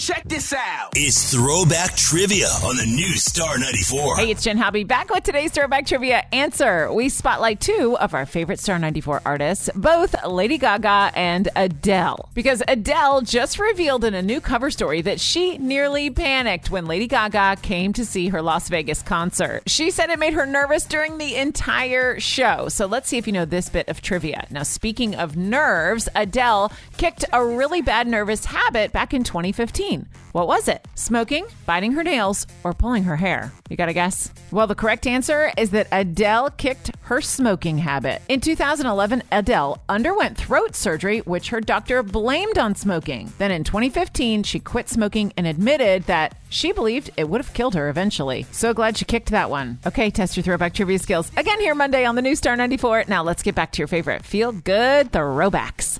Check this out. It's Throwback Trivia on the new Star 94. Hey, it's Jenn Hobby back with today's Throwback Trivia answer. We spotlight two of our favorite Star 94 artists, both Lady Gaga and Adele. Because Adele just revealed in a new cover story that she nearly panicked when Lady Gaga came to see her Las Vegas concert. She said it made her nervous during the entire show. So let's see if you know this bit of trivia. Now, speaking of nerves, Adele kicked a really bad nervous habit back in 2015. What was it? Smoking, biting her nails, or pulling her hair? You got to guess? Well, the correct answer is that Adele kicked her smoking habit. In 2011, Adele underwent throat surgery, which her doctor blamed on smoking. Then in 2015, she quit smoking and admitted that she believed it would have killed her eventually. So glad she kicked that one. Okay, test your throwback trivia skills again here Monday on the new Star 94. Now let's get back to your favorite feel good throwbacks.